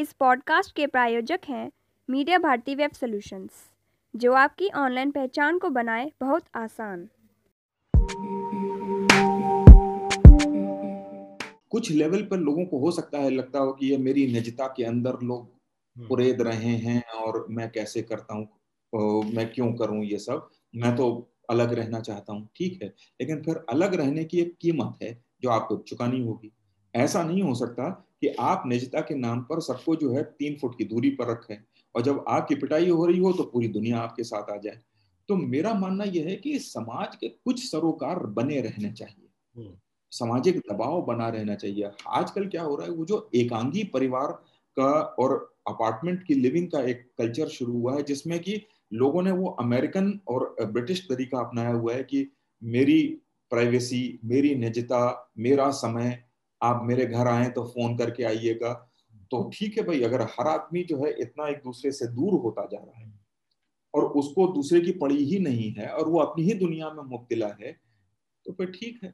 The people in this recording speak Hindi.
इस पॉडकास्ट के प्रायोजक हैं मीडिया भारती वेब सॉल्यूशंस जो आपकी ऑनलाइन पहचान को बनाए बहुत आसान। कुछ लेवल पर लोगों को हो सकता है लगता हो कि ये मेरी निजता के अंदर लोग पुरेद रहे हैं और मैं कैसे करता हूँ मैं क्यों करूँ ये सब। मैं तो अलग रहना चाहता हूँ ठीक है। लेकिन फिर अलग रहने की एक कीमत है जो आपको चुकानी होगी। ऐसा नहीं हो सकता कि आप निजता के नाम पर सबको जो है तीन फुट की दूरी पर रखें और जब आपकी पिटाई हो रही हो तो पूरी दुनिया आपके साथ आ जाए। तो मेरा मानना यह है कि समाज के कुछ सरोकार बने रहने चाहिए। हम्म। सामाजिक दबाव बना रहना चाहिए। आजकल क्या हो रहा है वो जो एकांगी परिवार का और अपार्टमेंट की लिविंग का एक कल्चर शुरू हुआ है जिसमें कि लोगों ने वो अमेरिकन और ब्रिटिश तरीका अपनाया हुआ है कि मेरी प्राइवेसी मेरी निजता मेरा समय आप मेरे घर आए तो फ़ोन करके आइएगा। तो ठीक है भाई अगर हर आदमी जो है इतना एक दूसरे से दूर होता जा रहा है और उसको दूसरे की पड़ी ही नहीं है और वो अपनी ही दुनिया में मुब्तला है तो फिर ठीक है।